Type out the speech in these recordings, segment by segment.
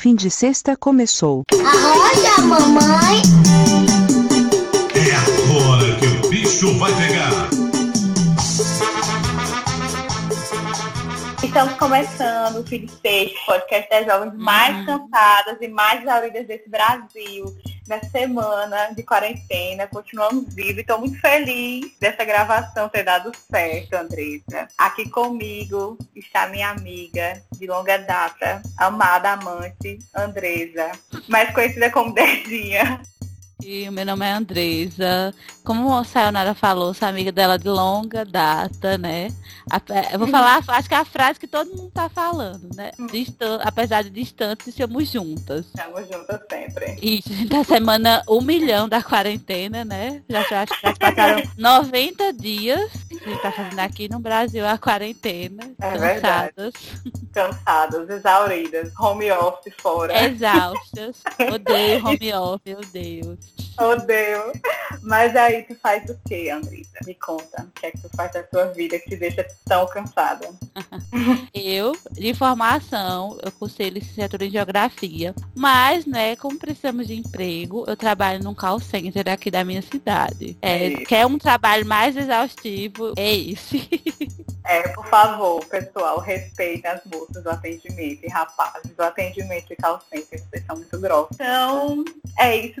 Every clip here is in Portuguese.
Fim de sexta começou. Arrocha, mamãe. É agora que o bicho vai pegar. Estamos começando o Filho Sexto, podcast das jovens mais cansadas e mais exauridas desse Brasil. Na semana de quarentena, continuamos vivos e estou muito feliz dessa gravação ter dado certo, Andressa. Aqui comigo está minha amiga de longa data, amada amante, Andresa, mais conhecida como Dezinha. E o meu nome é Andresa. Como a Sayonara falou, sou amiga dela de longa data, né? Eu vou falar, acho que é a frase que todo mundo tá falando, né? Distan- apesar de distantes, estamos juntas. Estamos juntas sempre. E a gente tá semana um milhão da quarentena, né? Já, já, acho que já passaram 90 dias. A gente tá fazendo aqui no Brasil a quarentena. É verdade. cansadas, Cansadas, exauridas, home office fora. exaustas. Odeio home office, meu Deus. Odeio. Mas aí tu faz o que, Andressa? Me conta. O que é que tu faz da tua vida que te deixa tão cansada? Eu, de formação, eu cursei licenciatura em geografia, mas, né, como precisamos de emprego, eu trabalho num call center aqui da minha cidade. É, Eita. quer um trabalho mais exaustivo? É esse. É, por favor, pessoal, respeitem as moças do atendimento e rapazes do atendimento de call center, vocês são muito grossos. Então, é isso,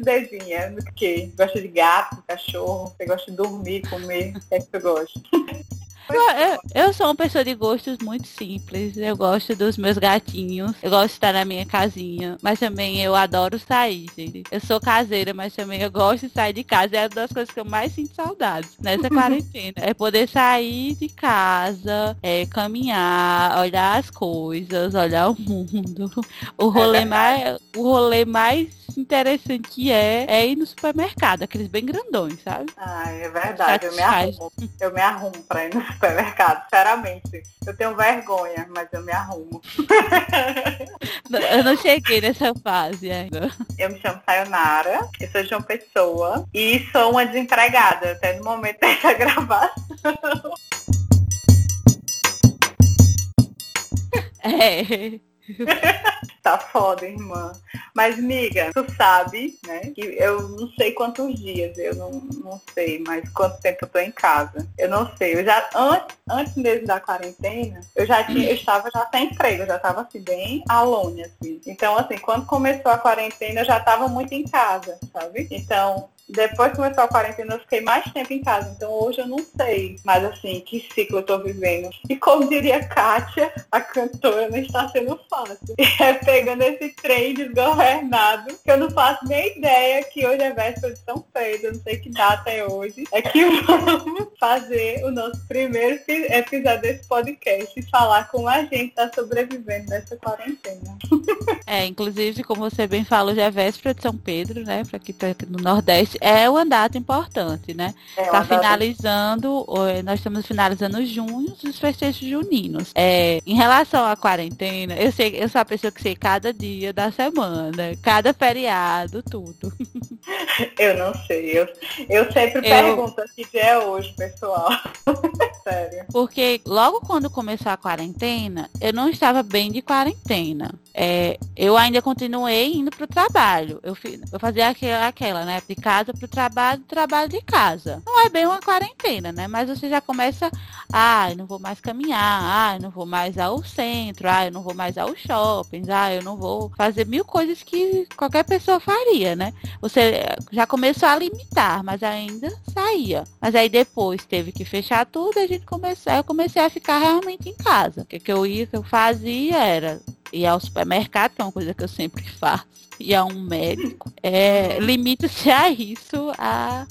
Dezinha. O que? Gosta de gato, cachorro? Você gosta de dormir, comer? O que é que tu gosta? Eu, eu- eu sou uma pessoa de gostos muito simples. Eu gosto dos meus gatinhos. Eu gosto de estar na minha casinha. Mas também eu adoro sair, gente. Eu sou caseira, mas também eu gosto de sair de casa. É uma das coisas que eu mais sinto saudades nessa quarentena. É poder sair de casa, é, caminhar, olhar as coisas, olhar o mundo. O rolê, mais, o rolê mais interessante que é, é ir no supermercado, aqueles bem grandões, sabe? Ai, é verdade, eu me Satisfaz. arrumo. Eu me arrumo pra ir no supermercado, sinceramente. Eu tenho vergonha, mas eu me arrumo. Eu não cheguei nessa fase ainda. Eu me chamo Sayonara, eu sou de uma pessoa e sou uma desempregada até no momento dessa gravação. É. Tá foda, irmã. Mas, miga, tu sabe, né? Que eu não sei quantos dias, eu não, não sei mais quanto tempo eu tô em casa. Eu não sei. Eu já, antes, antes mesmo da quarentena, eu já tinha, eu estava já sem emprego, eu já tava assim, bem alone, assim. Então, assim, quando começou a quarentena, eu já tava muito em casa, sabe? Então, depois que começou a quarentena, eu fiquei mais tempo em casa. Então hoje eu não sei. Mas assim, que ciclo eu tô vivendo. E como diria Kátia, a cantora, não está sendo fácil. E é pegando esse trem desgovernado, que eu não faço nem ideia que hoje é véspera de São Pedro, eu não sei que data é hoje. É que vamos fazer o nosso primeiro epi- episódio desse podcast e falar como a gente tá sobrevivendo nessa quarentena. É, inclusive, como você bem falou, já é véspera de São Pedro, né? Pra aqui, pra aqui no Nordeste. É uma data importante, né? É Tá finalizando, nós estamos finalizando junho, os festejos juninos. É, em relação à quarentena, eu sei, eu sou a pessoa que sei cada dia da semana, cada feriado, tudo. Eu não sei. Eu, eu sempre Eu- pergunto que dia é hoje, pessoal. Sério. Porque logo quando começou a quarentena, eu não estava bem de quarentena. É, eu ainda continuei indo pro trabalho. Eu, eu fazia aquela, aquela, né? De casa pro trabalho, trabalho de casa. Não é bem uma quarentena, né? Mas você já começa, ah, eu não vou mais caminhar, ah, eu não vou mais ao centro, ah, eu não vou mais aos shoppings, ah, eu não vou fazer mil coisas que qualquer pessoa faria, né? Você eh, já começou a limitar, mas ainda saía. Mas aí depois teve que fechar tudo, a gente começou, eu comecei a ficar realmente em casa. O que, que eu ia, o que eu fazia era ir ao supermercado, que é uma coisa que eu sempre faço, ir a um médico. É, Limita-se a isso, a,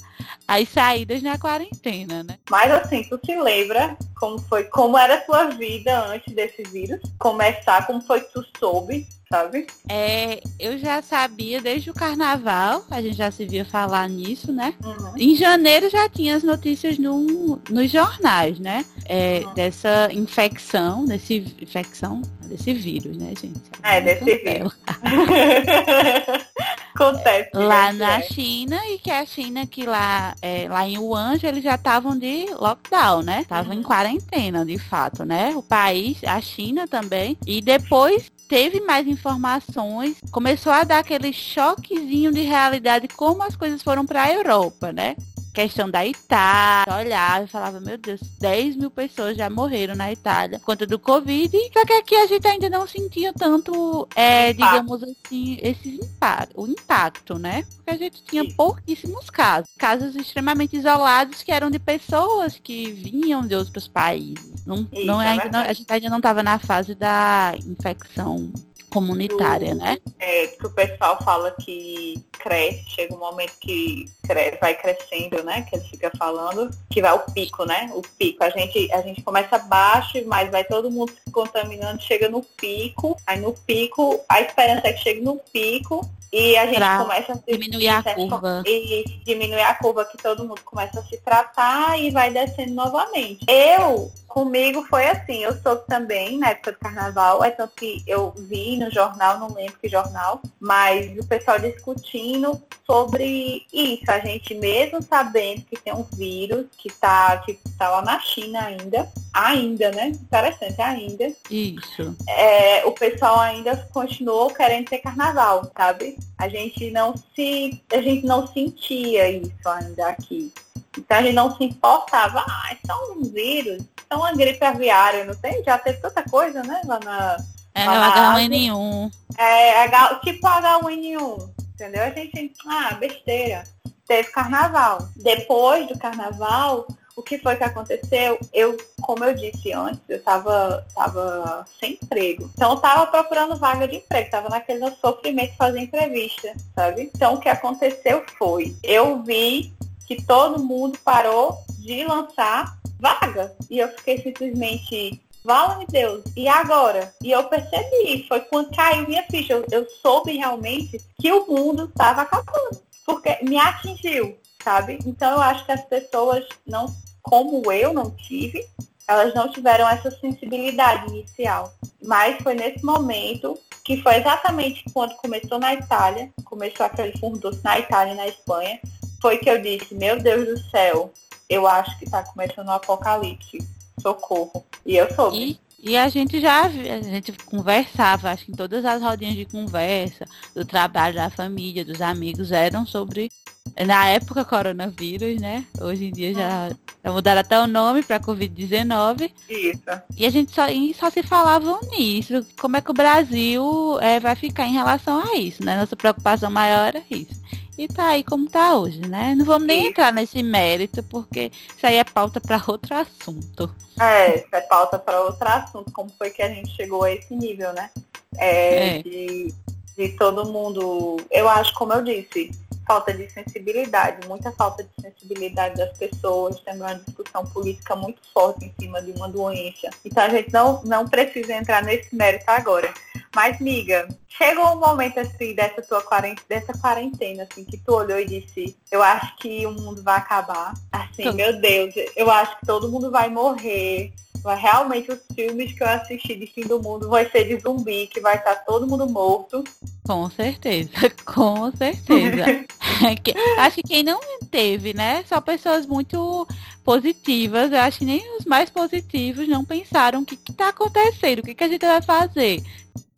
as saídas na quarentena, né? Mas assim, tu se lembra como foi, como era a tua vida antes desse vírus começar, como foi que tu soube, sabe? É, eu já sabia desde o carnaval, a gente já se via falar nisso, né? Uhum. Em janeiro já tinha as notícias no, nos jornais, né? É, Uhum. Dessa infecção, desse infecção, desse vírus, né, gente? É, desse Cancela. Acontece. Lá né? na China e que a China que lá, é, lá em Wuhan eles já estavam de lockdown, né? Estavam em Uhum. quarentena, de fato, né? O país, a China também. E depois teve mais informações, começou a dar aquele choquezinho de realidade como as coisas foram para a Europa, né? Questão da Itália, olhava e falava, meu Deus, 10 mil pessoas já morreram na Itália por conta do Covid, só que aqui a gente ainda não sentia tanto, é, digamos assim, esse impacto, o impacto, né? Porque a gente tinha pouquíssimos casos, casos extremamente isolados que eram de pessoas que vinham de outros países. Não, Isso, não, é ainda, não, a gente ainda não estava na fase da infecção comunitária, do, né? É, que o pessoal fala que cresce, chega um momento que cresce, vai crescendo, né? Que ele fica falando, que vai o pico, né? O pico. A gente, a gente começa baixo, mas vai todo mundo se contaminando, chega no pico, aí no pico, a esperança é que chegue no pico e a gente pra começa a se, diminuir a curva. E diminuir a curva que todo mundo começa a se tratar e vai descendo novamente. Eu, comigo foi assim, eu soube também na época do carnaval, é tanto que eu vi no jornal, não lembro que jornal, mas o pessoal discutindo sobre isso. A gente mesmo sabendo que tem um vírus que tá, que tá lá na China ainda, ainda, né? Interessante, ainda. Isso. É, o pessoal ainda continuou querendo ter carnaval, sabe? A gente não se, a gente não sentia isso ainda aqui. Então a gente não se importava, ah, é só um vírus, é uma gripe aviária, não tem? Já teve tanta coisa, né? Lá na. É, lá H1N1. É, H, tipo H1N1, entendeu? A gente, ah, besteira. Teve carnaval. Depois do carnaval, o que foi que aconteceu? Eu, como eu disse antes, eu tava, tava sem emprego. Então eu tava procurando vaga de emprego, tava naquele sofrimento de fazer entrevista, sabe? Então o que aconteceu foi, eu vi que todo mundo parou de lançar vaga. E eu fiquei simplesmente, vala-me Deus, e agora? E eu percebi, foi quando caiu minha ficha. Eu, eu soube realmente que o mundo estava acabando. Porque me atingiu, sabe? Então eu acho que as pessoas não como eu não tive, elas não tiveram essa sensibilidade inicial. Mas foi nesse momento que foi exatamente quando começou na Itália, começou aquele furdunço na Itália e na Espanha, foi que eu disse, meu Deus do céu, eu acho que está começando o um apocalipse. Socorro. E eu soube. E, e a gente já a gente conversava, acho que em todas as rodinhas de conversa, do trabalho, da família, dos amigos, eram sobre na época coronavírus, né? Hoje em dia já, já mudaram até o nome para Covid-19. Isso. E a gente só, só se falava nisso, como é que o Brasil é, vai ficar em relação a isso, né? Nossa preocupação maior era isso. E tá aí como tá hoje, né? Não vamos nem entrar nesse mérito, porque isso aí é pauta para outro assunto. É, isso é pauta para outro assunto, como foi que a gente chegou a esse nível, né? É, é. De, de todo mundo. Eu acho, como eu disse, falta de sensibilidade, muita falta de sensibilidade das pessoas, tendo uma discussão política muito forte em cima de uma doença. Então a gente não, não precisa entrar nesse mérito agora. Mas, miga, chegou um momento assim dessa tua quarentena, dessa quarentena, assim, que tu olhou e disse, eu acho que o mundo vai acabar. Assim, meu Deus, eu acho que todo mundo vai morrer realmente os filmes que eu assisti de fim do mundo vai ser de zumbi, que vai estar todo mundo morto. Com certeza, com certeza. acho que quem não teve, né? Só pessoas muito positivas. Eu acho que nem os mais positivos não pensaram o que está acontecendo, o que, que a gente vai fazer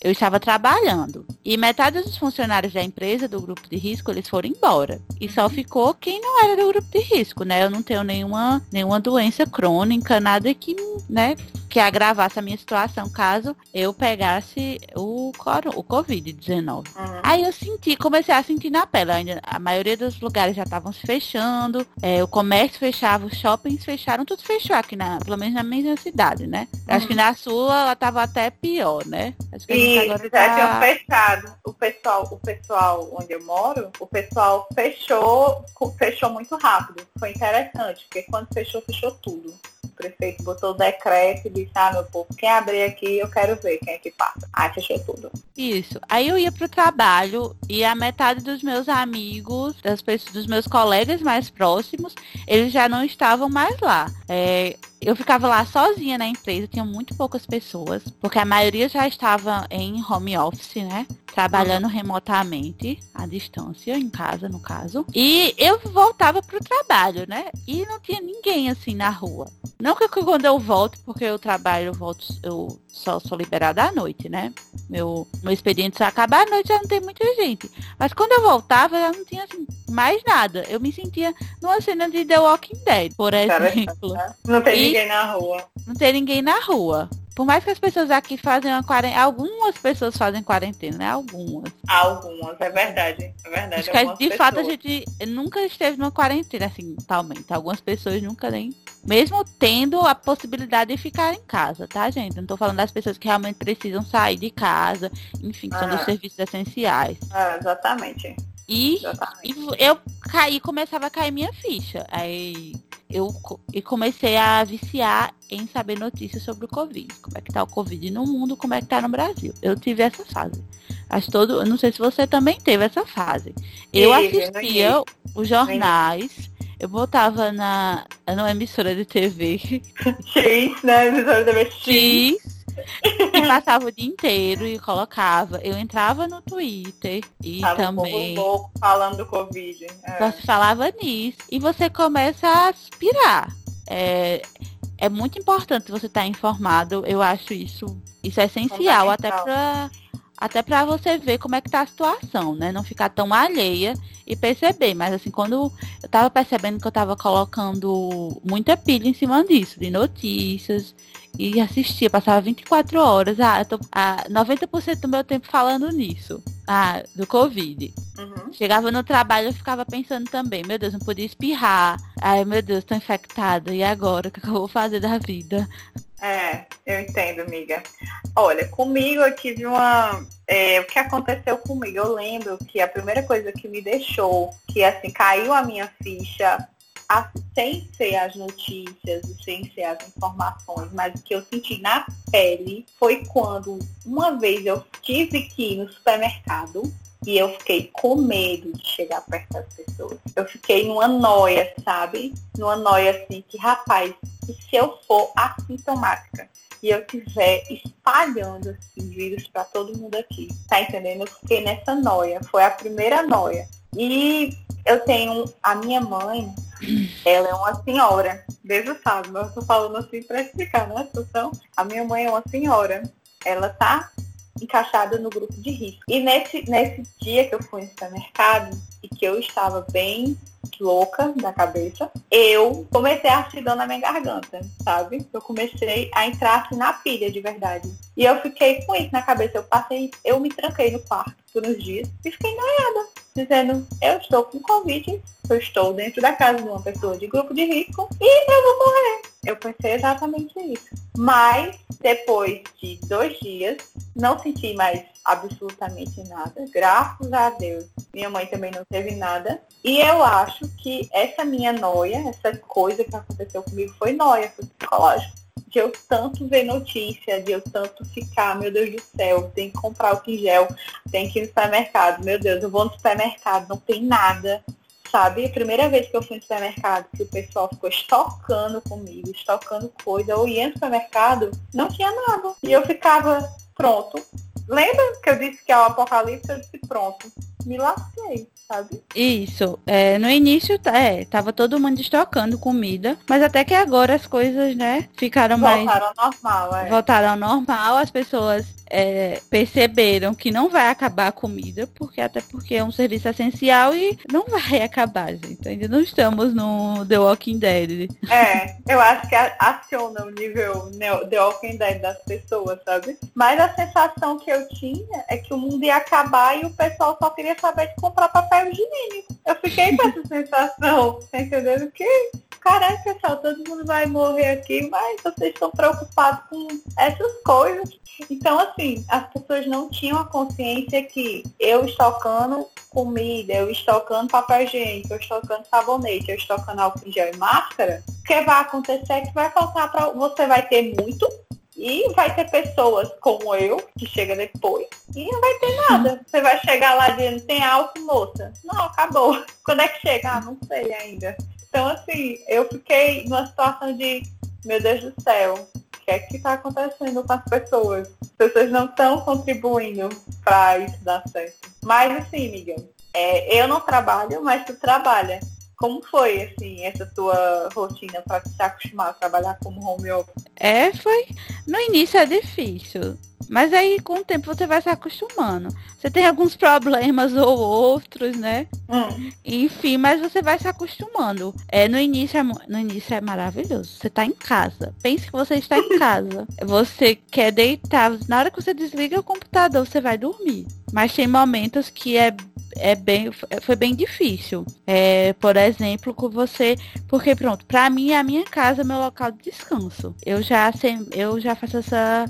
eu estava trabalhando e metade dos funcionários da empresa do grupo de risco eles foram embora e só uhum. ficou quem não era do grupo de risco, né? Eu não tenho nenhuma nenhuma doença crônica, nada que, né, que agravasse a minha situação caso eu pegasse o o COVID-19. Uhum. Aí eu senti, comecei a sentir na pele, ainda a maioria dos lugares já estavam se fechando, é, o comércio fechava, os shoppings fecharam, tudo fechou aqui na, pelo menos na minha cidade, né? Uhum. Acho que na sua ela tava até pior, né? Acho que Isso, já tá... tinham fechado. O pessoal, o pessoal onde eu moro, o pessoal fechou, fechou muito rápido. Foi interessante, porque quando fechou, fechou tudo. O prefeito botou o decreto e disse, ah, meu povo, quem abrir aqui, eu quero ver quem é que passa. Aí fechou tudo. Isso. Aí eu ia pro trabalho e a metade dos meus amigos, das pessoas, dos meus colegas mais próximos, eles já não estavam mais lá. É, eu ficava lá sozinha na empresa, tinha muito poucas pessoas, porque a maioria já estava em home office, né? Trabalhando uhum. remotamente, à distância, em casa, no caso. E eu voltava pro trabalho, né? E não tinha ninguém assim na rua. Não que quando eu volto, porque eu trabalho, eu volto, eu só sou liberada à noite, né? Meu, meu expediente só acaba à noite, já não tem muita gente. Mas quando eu voltava, já não tinha assim, mais nada. Eu me sentia numa cena de The Walking Dead, por exemplo. Não tem E- ninguém na rua. Não tem ninguém na rua. Por mais que as pessoas aqui fazem uma quarentena. Algumas pessoas fazem quarentena, né? Algumas. Algumas, é verdade. É verdade. Acho que de fato a pessoas. gente nunca esteve numa quarentena, assim, totalmente. Algumas pessoas nunca nem. Mesmo tendo a possibilidade de ficar em casa, tá, gente? Não tô falando das pessoas que realmente precisam sair de casa, enfim, que são dos Ah. serviços essenciais. É, exatamente. E, Exatamente. e eu caí, começava a cair minha ficha. Aí eu e comecei a viciar em saber notícias sobre o Covid. Como é que tá o Covid no mundo, como é que tá no Brasil. Eu tive essa fase. Acho todo, eu não sei se você também teve essa fase. Eu assistia os jornais, eu botava na numa emissora de TV X, né? Emissora da TV X. E passava o dia inteiro e colocava. Eu entrava no Twitter e Tava também um pouco louco falando do Covid. É. Só se falava nisso. E você começa a aspirar. É, é muito importante você estar informado. Eu acho isso, isso é essencial, até para até para você ver como é que tá a situação, né? Não ficar tão alheia e perceber. Mas assim, quando eu tava percebendo que eu tava colocando muita pilha em cima disso, de notícias, e assistia, passava 24 horas, ah, eu tô ah, 90% do meu tempo falando nisso. Ah, do Covid. Uhum. Chegava no trabalho, eu ficava pensando também, meu Deus, não podia espirrar. Ai, meu Deus, tô infectada. E agora? O que eu vou fazer da vida? É, eu entendo, amiga. Olha, comigo eu tive uma. É, o que aconteceu comigo? Eu lembro que a primeira coisa que me deixou, que assim, caiu a minha ficha, a- sem ser as notícias e sem ser as informações, mas o que eu senti na pele foi quando uma vez eu tive que ir no supermercado e eu fiquei com medo de chegar perto das pessoas. Eu fiquei numa noia, sabe? Numa noia assim, que rapaz, e se eu for assintomática e eu estiver espalhando assim, vírus para todo mundo aqui, tá entendendo? Eu fiquei nessa noia, foi a primeira noia. E eu tenho a minha mãe, ela é uma senhora, Deus sabe, mas eu tô falando assim para explicar, né, a situação? A minha mãe é uma senhora, ela tá encaixada no grupo de risco. E nesse, nesse dia que eu fui no supermercado e que eu estava bem louca da cabeça, eu comecei a dor na minha garganta, sabe? Eu comecei a entrar assim na pilha de verdade. E eu fiquei com isso na cabeça. Eu passei, eu me tranquei no quarto por uns dias e fiquei noiada, dizendo, eu estou com Covid, eu estou dentro da casa de uma pessoa de grupo de risco e eu vou morrer. Eu pensei exatamente isso. Mas depois de dois dias, não senti mais absolutamente nada. Graças a Deus. Minha mãe também não teve nada. E eu acho que essa minha noia, essa coisa que aconteceu comigo foi noia, foi psicológico. De eu tanto ver notícia, de eu tanto ficar, meu Deus do céu, tem que comprar o gel, tem que ir no supermercado, meu Deus, eu vou no supermercado, não tem nada. Sabe, a primeira vez que eu fui no supermercado, que o pessoal ficou estocando comigo, estocando coisa, eu ia no supermercado, não tinha nada. E eu ficava, pronto. Lembra que eu disse que é o apocalipse? Eu disse, pronto. Me lasquei, sabe? Isso. É, no início, tá- é, tava todo mundo estocando comida, mas até que agora as coisas, né, ficaram mais. Voltaram ao normal, é. voltaram ao normal, as pessoas é, perceberam que não vai acabar a comida, porque até porque é um serviço essencial e não vai acabar, gente. Ainda não estamos no The Walking Dead. É, eu acho que aciona o nível The Walking Dead das pessoas, sabe? Mas a sensação que eu tinha é que o mundo ia acabar e o pessoal só queria saber de comprar papel higiênico. Eu fiquei com essa sensação, tá entendendo? Que, caralho, pessoal, todo mundo vai morrer aqui, mas vocês estão preocupados com essas coisas. Então, assim, as pessoas não tinham a consciência que eu estocando comida, eu estocando papel higiênico, eu estocando sabonete, eu estocando álcool em gel e máscara, o que vai acontecer é que vai faltar para você vai ter muito e vai ter pessoas como eu, que chega depois, e não vai ter nada. Você vai chegar lá dizendo, tem álcool, moça? Não, acabou. Quando é que chega? Ah, não sei ainda. Então, assim, eu fiquei numa situação de, meu Deus do céu, o que é que está acontecendo com as pessoas? As pessoas não estão contribuindo para isso dar certo. Mas assim, amiga, é, eu não trabalho, mas tu trabalha. Como foi, assim, essa tua rotina para se acostumar a trabalhar como home office? É, foi. No início é difícil. Mas aí com o tempo você vai se acostumando. Você tem alguns problemas ou outros, né? Hum. Enfim, mas você vai se acostumando. É, no, início é, no início é maravilhoso. Você está em casa. Pense que você está em casa. Você quer deitar. Na hora que você desliga o computador, você vai dormir. Mas tem momentos que é é bem, foi bem difícil. É, por exemplo, com você, porque pronto, para mim a minha casa é meu local de descanso. Eu já eu já faço essa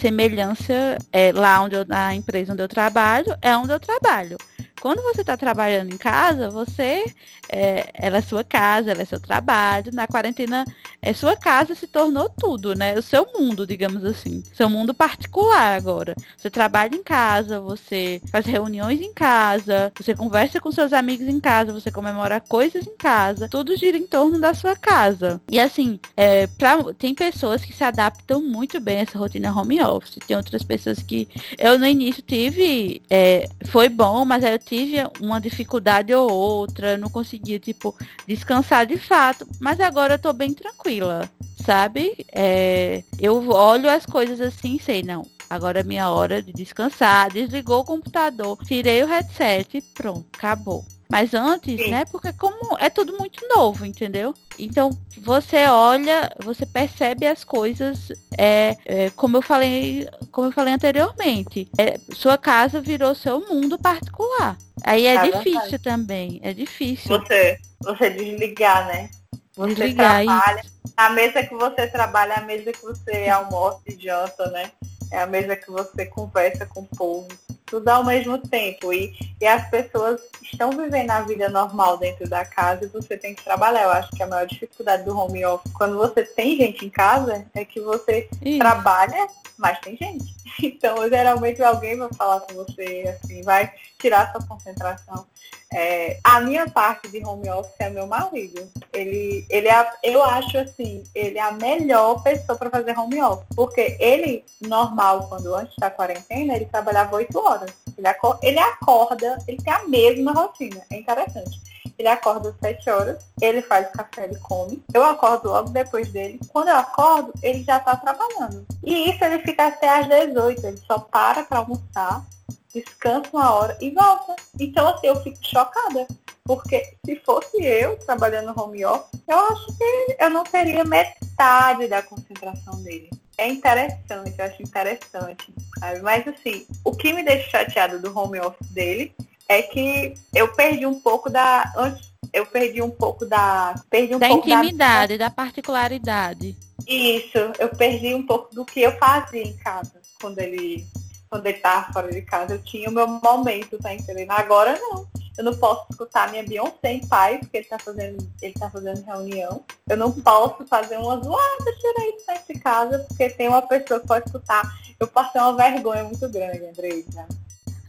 semelhança é, lá onde eu, na empresa onde eu trabalho, é onde eu trabalho. Quando você está trabalhando em casa, você é, ela é sua casa, ela é seu trabalho. Na quarentena, é sua casa se tornou tudo, né? O seu mundo, digamos assim. Seu mundo particular agora. Você trabalha em casa, você faz reuniões em casa, você conversa com seus amigos em casa, você comemora coisas em casa. Tudo gira em torno da sua casa. E assim, é, pra, tem pessoas que se adaptam muito bem a essa rotina home office. Tem outras pessoas que eu no início tive, é, foi bom, mas aí eu tive uma dificuldade ou outra, não conseguia, tipo, descansar de fato. Mas agora eu tô bem tranquila, sabe? É, eu olho as coisas assim e sei, não, agora é minha hora de descansar. Desligou o computador, tirei o headset e pronto, acabou. Mas antes, Sim. né? Porque como é tudo muito novo, entendeu? Então você olha, você percebe as coisas, é, é como eu falei, como eu falei anteriormente. É, sua casa virou seu mundo particular. Aí é, é difícil também, é difícil. Você, você desligar, né? Você desligar trabalha. A mesa que você trabalha é a mesa que você almoça e janta, né? É a mesa que você conversa com o povo tudo ao mesmo tempo. E, e as pessoas estão vivendo a vida normal dentro da casa e você tem que trabalhar. Eu acho que a maior dificuldade do home office, quando você tem gente em casa, é que você Isso. trabalha, mas tem gente. Então, geralmente alguém vai falar com você, assim, vai tirar sua concentração. É, a minha parte de home office é meu marido. Ele, ele é, eu acho assim, ele é a melhor pessoa para fazer home office. Porque ele, normal, quando antes da quarentena, ele trabalhava 8 horas. Ele, acorda, ele acorda, ele tem a mesma rotina. É interessante. Ele acorda às 7 horas, ele faz o café, ele come. Eu acordo logo depois dele. Quando eu acordo, ele já está trabalhando. E isso ele fica até às 18. Ele só para para almoçar descansa uma hora e volta. Então, assim, eu fico chocada. Porque se fosse eu trabalhando no home office, eu acho que eu não teria metade da concentração dele. É interessante, eu acho interessante. Sabe? Mas assim, o que me deixa chateada do home office dele é que eu perdi um pouco da. Antes, eu perdi um pouco da. Perdi um da pouco intimidade, da... da particularidade. Isso, eu perdi um pouco do que eu fazia em casa quando ele quando ele tava fora de casa, eu tinha o meu momento, tá entendendo? Agora não. Eu não posso escutar minha Beyoncé em paz, porque ele tá fazendo, ele tá fazendo reunião. Eu não posso fazer uma zoada, tira isso dentro de casa, porque tem uma pessoa que pode escutar. Eu passei uma vergonha muito grande, Andreita.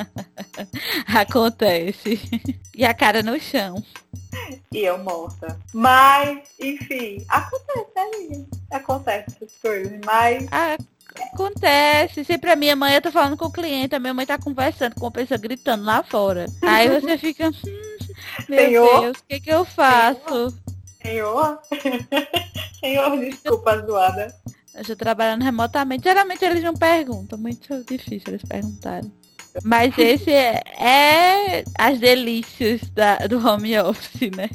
Acontece. E a cara no chão. E eu morta. Mas, enfim, acontece, né, Acontece essas coisas, mas. Ah, Acontece. Sempre a minha mãe, eu tô falando com o cliente, a minha mãe tá conversando com uma pessoa gritando lá fora. Aí você fica, hum, meu Senhor, Deus, o que que eu faço? Senhor, Senhor, desculpa, zoada. Eu estou trabalhando remotamente. Geralmente eles não perguntam, muito difícil eles perguntarem. Mas esse é, é as delícias da, do home office, né?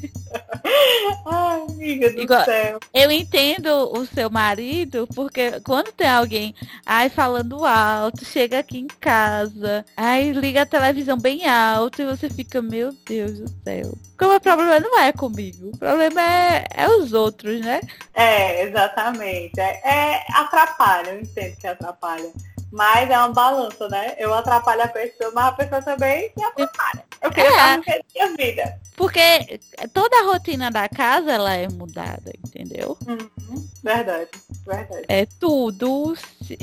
Ai, amiga do Igual, céu. Eu entendo o seu marido, porque quando tem alguém ai falando alto, chega aqui em casa, ai liga a televisão bem alto e você fica, meu Deus do céu. Como o problema não é comigo, o problema é, é os outros, né? É, exatamente. É, é atrapalha, eu entendo que atrapalha. Mas é uma balança, né? Eu atrapalho a pessoa, mas a pessoa também me atrapalha. Eu queria é. estar minha vida. Porque toda a rotina da casa, ela é mudada, entendeu? Uhum. Verdade, verdade. É tudo,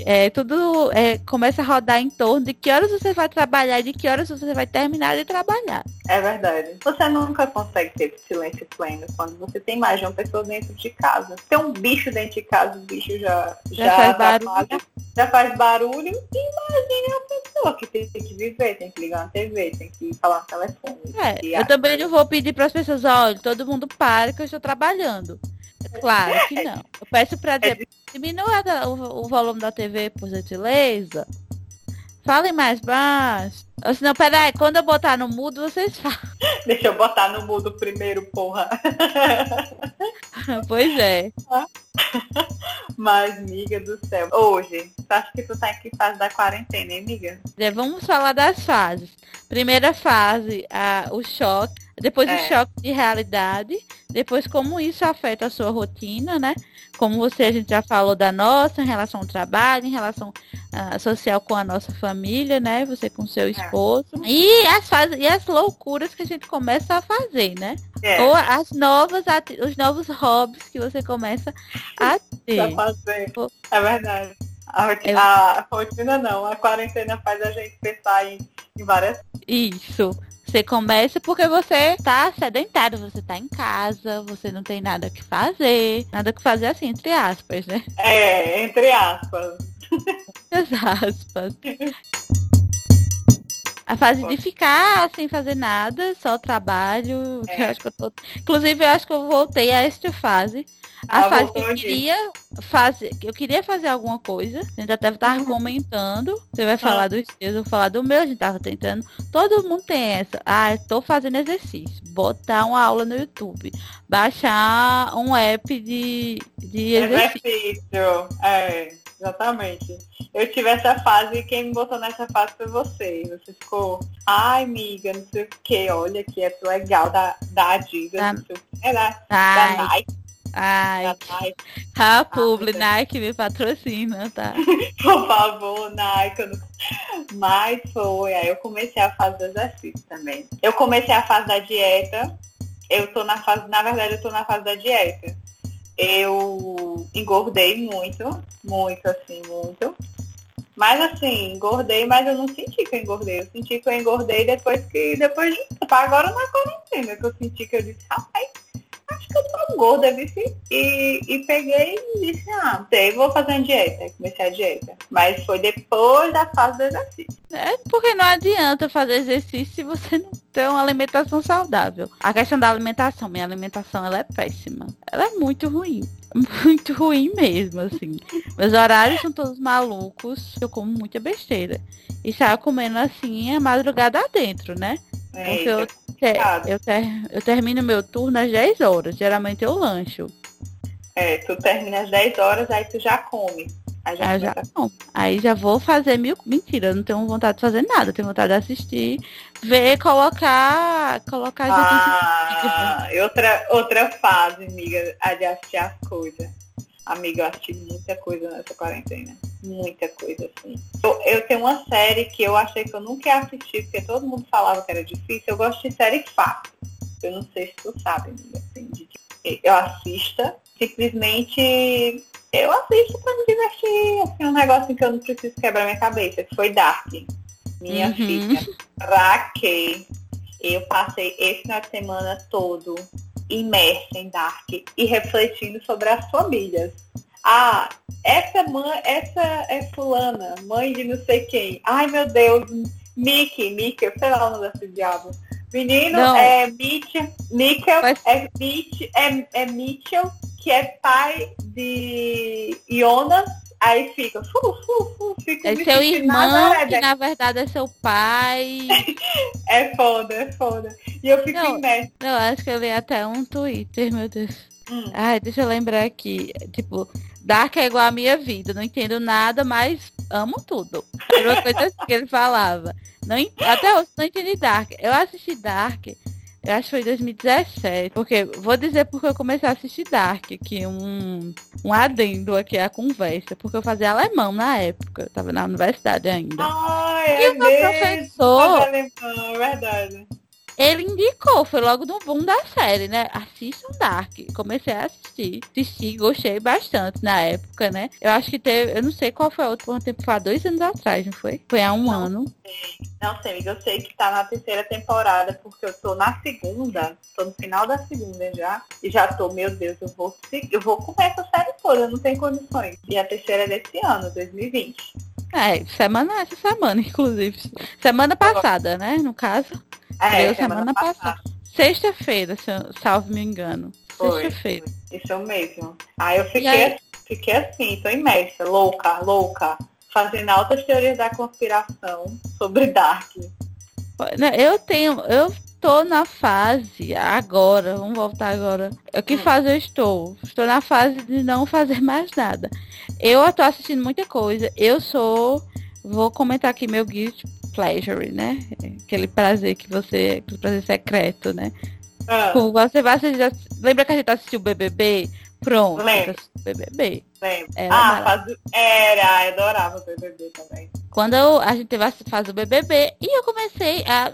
é tudo é, começa a rodar em torno de que horas você vai trabalhar e de que horas você vai terminar de trabalhar. É verdade. Você nunca consegue ter silêncio pleno quando você tem mais de uma pessoa dentro de casa. Tem um bicho dentro de casa, o bicho já, já, já faz barulho. Já faz barulho, imagine uma pessoa que tem que viver, tem que ligar na TV, tem que falar no telefone. É, eu também não vou pedir para as pessoas, olha, todo mundo para que eu estou trabalhando. É Claro que não. Eu peço para dizer, diminua o, o volume da TV, por gentileza. Falem mais baixo. Ou senão, peraí, quando eu botar no mudo, vocês falam. Deixa eu botar no mudo primeiro, porra. pois é. Mas, miga do céu. Hoje, tu acha que tu tá em que fase da quarentena, hein, miga? É, Vamos falar das fases. Primeira fase, a, o choque. Depois É. o choque de realidade. Depois como isso afeta a sua rotina, né? Como você, a gente já falou da nossa, em relação ao trabalho, em relação ah, social com a nossa família, né? Você com seu esposo. E as fases, e as loucuras que a gente começa a fazer, né? É, Ou as novas, ati- os novos hobbies que você começa a ter. É verdade. A, roti- Eu- a rotina não, a quarentena faz a gente pensar em, em várias Isso. Você começa porque você tá sedentário, você tá em casa, você não tem nada que fazer. Nada que fazer assim, entre aspas, né? É, entre aspas. Muitas aspas. A fase de ficar sem fazer nada, só trabalho. que É. eu acho que eu tô... Inclusive, eu acho que eu voltei a esta fase. A Ah, fase que eu queria fazer, eu queria fazer alguma coisa. A gente até tava Uhum. comentando. Você vai Ah. falar dos seus, eu vou falar do meu, a gente tava tentando. Todo mundo tem essa. Ah, eu tô fazendo exercício. Botar uma aula no YouTube. Baixar um app de, de exercício. Exercício. É, exatamente. Eu tive essa fase e quem me botou nessa fase foi você. Você ficou, ai, amiga, não sei o que, olha que é legal da, da Adidas, Da- não sei o que, é da, Nike, ai, a publi, meu Deus. Nike me patrocina, tá? por favor, Nike. Mas foi, aí eu comecei a fase do exercício também. Eu comecei a fase da dieta. Eu tô na fase, na verdade, eu tô na fase da dieta. Eu engordei muito, muito assim, muito. Mas assim, engordei, mas eu não senti que eu engordei. Eu senti que eu engordei depois que, depois de, agora na quarentena, que eu senti que eu disse, rapaz, acho que eu tô gorda, vice. E, e peguei e disse, ah, sei, vou fazer uma dieta. Comecei a dieta. Mas foi depois da fase do exercício. É porque não adianta fazer exercício se você não tem uma alimentação saudável. A questão da alimentação, minha alimentação ela é péssima. Ela é muito ruim. Muito ruim mesmo, assim. Meus horários são todos malucos. Eu como muita besteira. E saio comendo assim a madrugada adentro, né? Porque eu, complicado. eu, ter- eu termino meu turno às 10 horas. Geralmente eu lancho. É, tu termina às 10 horas, aí tu já come. Aí já, Aí já, não. Aí já vou fazer mil. Mentira, eu não tenho vontade de fazer nada. Eu tenho vontade de assistir, ver, colocar. Colocar Ah, e outra, outra fase, amiga, a de assistir as coisas. Amiga, eu assisti muita coisa nessa quarentena. Muita coisa, assim. Eu, eu tenho uma série que eu achei que eu nunca ia assistir, porque todo mundo falava que era difícil. Eu gosto de série fácil. Eu não sei se tu sabe, amiga, assim, de que eu assista. Simplesmente eu assisto pra me divertir. Assim, um negócio que eu não preciso quebrar minha cabeça, que foi Dark. Minha Uhum. filha. Pra quê? Eu passei esse final de semana todo imersa em Dark e refletindo sobre as famílias. Ah, essa mãe, essa é fulana, mãe de não sei quem. Ai meu Deus, Mickey, Mickey, sei lá o nome desse diabo. Menino Não. é Mitchell, Mikkel, Mas- é, Mitch, é, é Mitchell, que é pai de Jonas. Aí fica, fu, fu, fu, fica É seu irmão, que na verdade é seu pai. É foda, é foda. E eu fico Não. imersa. Não, acho que eu li até um Twitter, meu Deus. Hum. Ai, deixa eu lembrar aqui. Tipo, Dark é igual a minha vida. Não entendo nada, mas amo tudo. Era uma coisa assim que ele falava. Não, até hoje não entendi Dark. Eu assisti Dark, eu acho que foi em 2017. Porque, vou dizer porque eu comecei a assistir Dark, que um, um adendo aqui à conversa. Porque eu fazia alemão na época. Eu tava na universidade ainda. Ai, E é o meu mesmo. professor, alemão, é verdade. Ele indicou, foi logo no boom da série, né? Assistam Dark. Comecei a assistir. Assisti, gostei bastante na época, né? Eu acho que teve, eu não sei qual foi a última temporada, dois anos atrás, não foi? Foi há um Não ano. Não sei, amiga, eu sei que tá na terceira temporada, porque eu tô na segunda, tô no final da segunda já, e já tô, meu Deus, eu vou eu vou comer essa série toda, eu não tenho condições. E a terceira é desse ano, 2020. É, semana, essa semana, inclusive. Semana passada, né? No caso. É, Veio semana passada. Sexta-feira, se eu salvo me engano. Sexta-feira. Isso mesmo. Aí eu fiquei, aí? fiquei assim, tô imersa, louca, louca, fazendo altas teorias da conspiração sobre Dark. Né, Eu tenho, eu tô na fase agora, vamos voltar agora. O que Hum. fase eu estou? Estou na fase de não fazer mais nada. Eu tô assistindo muita coisa. Eu sou, vou comentar aqui meu guilty pleasure, né? Aquele prazer que você, aquele prazer secreto, né? Ah, Você vai assistir, lembra que a gente assistiu o BBB? Pronto, Lembro. BBB. lembro. Era ah, faz... era, eu adorava o BBB também. Quando eu- a gente teve a fase do BBB e eu comecei a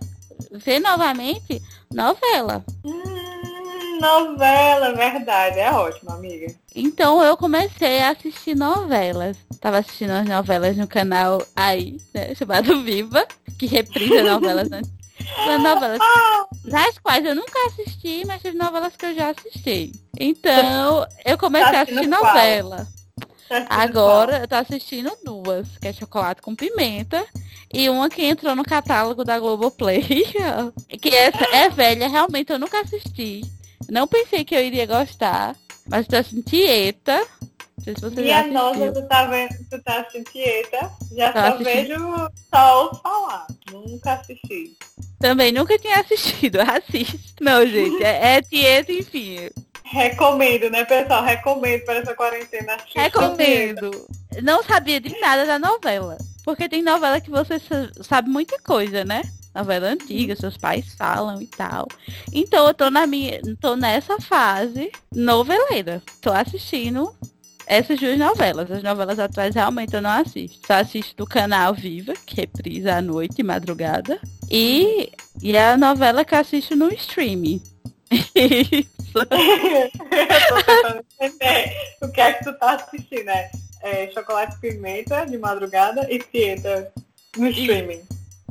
ver novamente novela. Hum, novela, verdade, é ótimo, amiga. Então eu comecei a assistir novelas. Tava assistindo as novelas no canal aí, né, chamado Viva, que reprisa novelas antigas. São novelas nas quais eu nunca assisti, mas teve novelas que eu já assisti. Então, eu comecei Tá a assistir assistindo qual? Agora eu tô assistindo duas, que é chocolate com pimenta. E uma que entrou no catálogo da Globoplay. que essa é velha, realmente eu nunca assisti. Não pensei que eu iria gostar. Mas tô assistindo Tieta. Não sei se você já Minha assistiu. nossa, tu tá vendo, tu tá assistindo Tieta, já Tá só assistindo. vejo, só ouço falar, nunca assisti. Também nunca tinha assistido. Assiste. Não, gente. É, é Tieta, enfim. Recomendo, né, pessoal? Recomendo para essa quarentena. Recomendo. Não sabia de nada da novela. Porque tem novela que você sa- sabe muita coisa, né? Novela antiga, seus pais falam e tal. Então eu tô na minha. tô nessa fase noveleira. Tô assistindo essas duas novelas. As novelas atuais realmente eu não assisto. Só assisto do canal Viva, que reprisa à noite e madrugada. E, e a novela que eu assisto no streaming. eu tô tentando entender o que é que tu tá assistindo, né? É, Chocolate e Pimenta de madrugada e Tieta no streaming.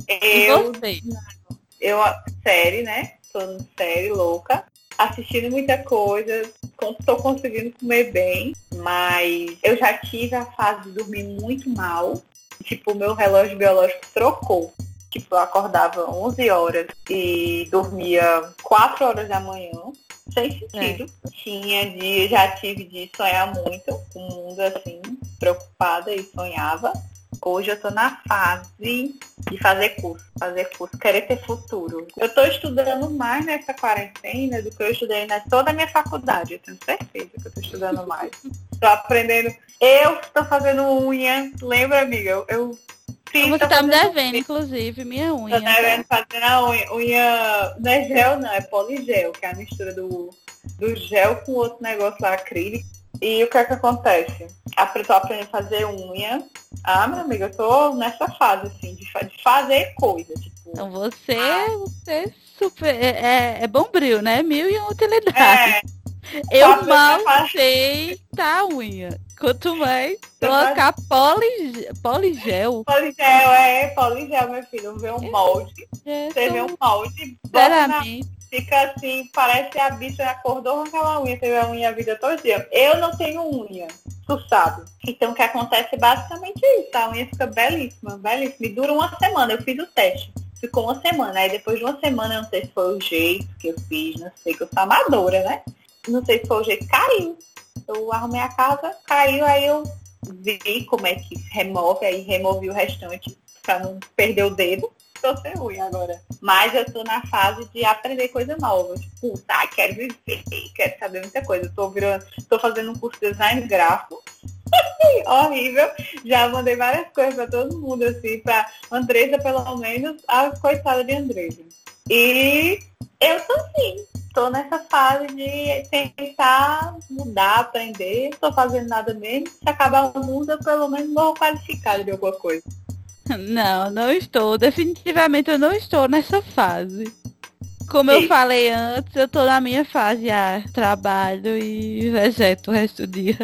E Eu, eu, série, né? Tô no série louca. Assistindo muita coisa, tô conseguindo comer bem, mas eu já tive a fase de dormir muito mal. Tipo, o meu relógio biológico trocou. Tipo, eu acordava 11 horas e dormia 4 horas da manhã, sem sentido. Tinha dia, já tive de sonhar muito com o mundo assim, preocupada e sonhava. Hoje eu tô na fase de fazer curso, fazer curso, querer ter futuro. Eu tô estudando mais nessa quarentena do que eu estudei na toda a minha faculdade, eu tenho certeza que eu tô estudando mais. tô aprendendo. Eu estou fazendo unha, lembra, amiga? Eu, eu fiz. Você tô tá me devendo, inclusive, minha Tô unha. devendo fazer a unha. Unha não é gel, não, é poligel, que é a mistura do, do gel com outro negócio lá, acrílico. E o que é que acontece? Apre- Tô aprendendo a fazer unha. Ah, minha amiga, eu tô nessa fase, assim, de, de fazer coisa. Tipo, Então você, Ah. você é super. É, é bom brilho, né? Mil e uma utilidade. é, Eu faço mal sei tá a unha. Quanto mais Você colocar poli, poligel. poligel, é, poligel, meu filho. Vê um molde. Você vê um molde, bota na Fica assim, parece a bicha acordou com aquela unha, teve a unha a vida todo dia. Eu não tenho unha, tu sabe. Então o que acontece é basicamente isso. A unha fica belíssima, belíssima. E dura uma semana, eu fiz o teste. Ficou uma semana. Aí depois de uma semana, eu não sei se foi o jeito que eu fiz, não sei, que eu sou amadora, né? Não sei se foi o jeito, caiu. Eu arrumei a casa, caiu, aí eu vi como é que remove, aí removi o restante pra não perder o dedo. Tô sem unha agora. Mas eu tô na fase de aprender coisa nova. Tipo, tá, quero viver, quero saber muita coisa. Tô virando, tô fazendo um curso de design gráfico. Horrível. Já mandei várias coisas pra todo mundo, assim, pra Andresa, pelo menos, a coitada de Andresa. E eu tô assim, tô nessa fase de tentar mudar, aprender. Não tô fazendo nada mesmo. Se acabar o mundo, eu pelo menos vou qualificada de alguma coisa. não, não estou. Definitivamente eu não estou nessa fase. Como eu falei antes, eu tô na minha fase ah, trabalho e vegeto o resto do dia.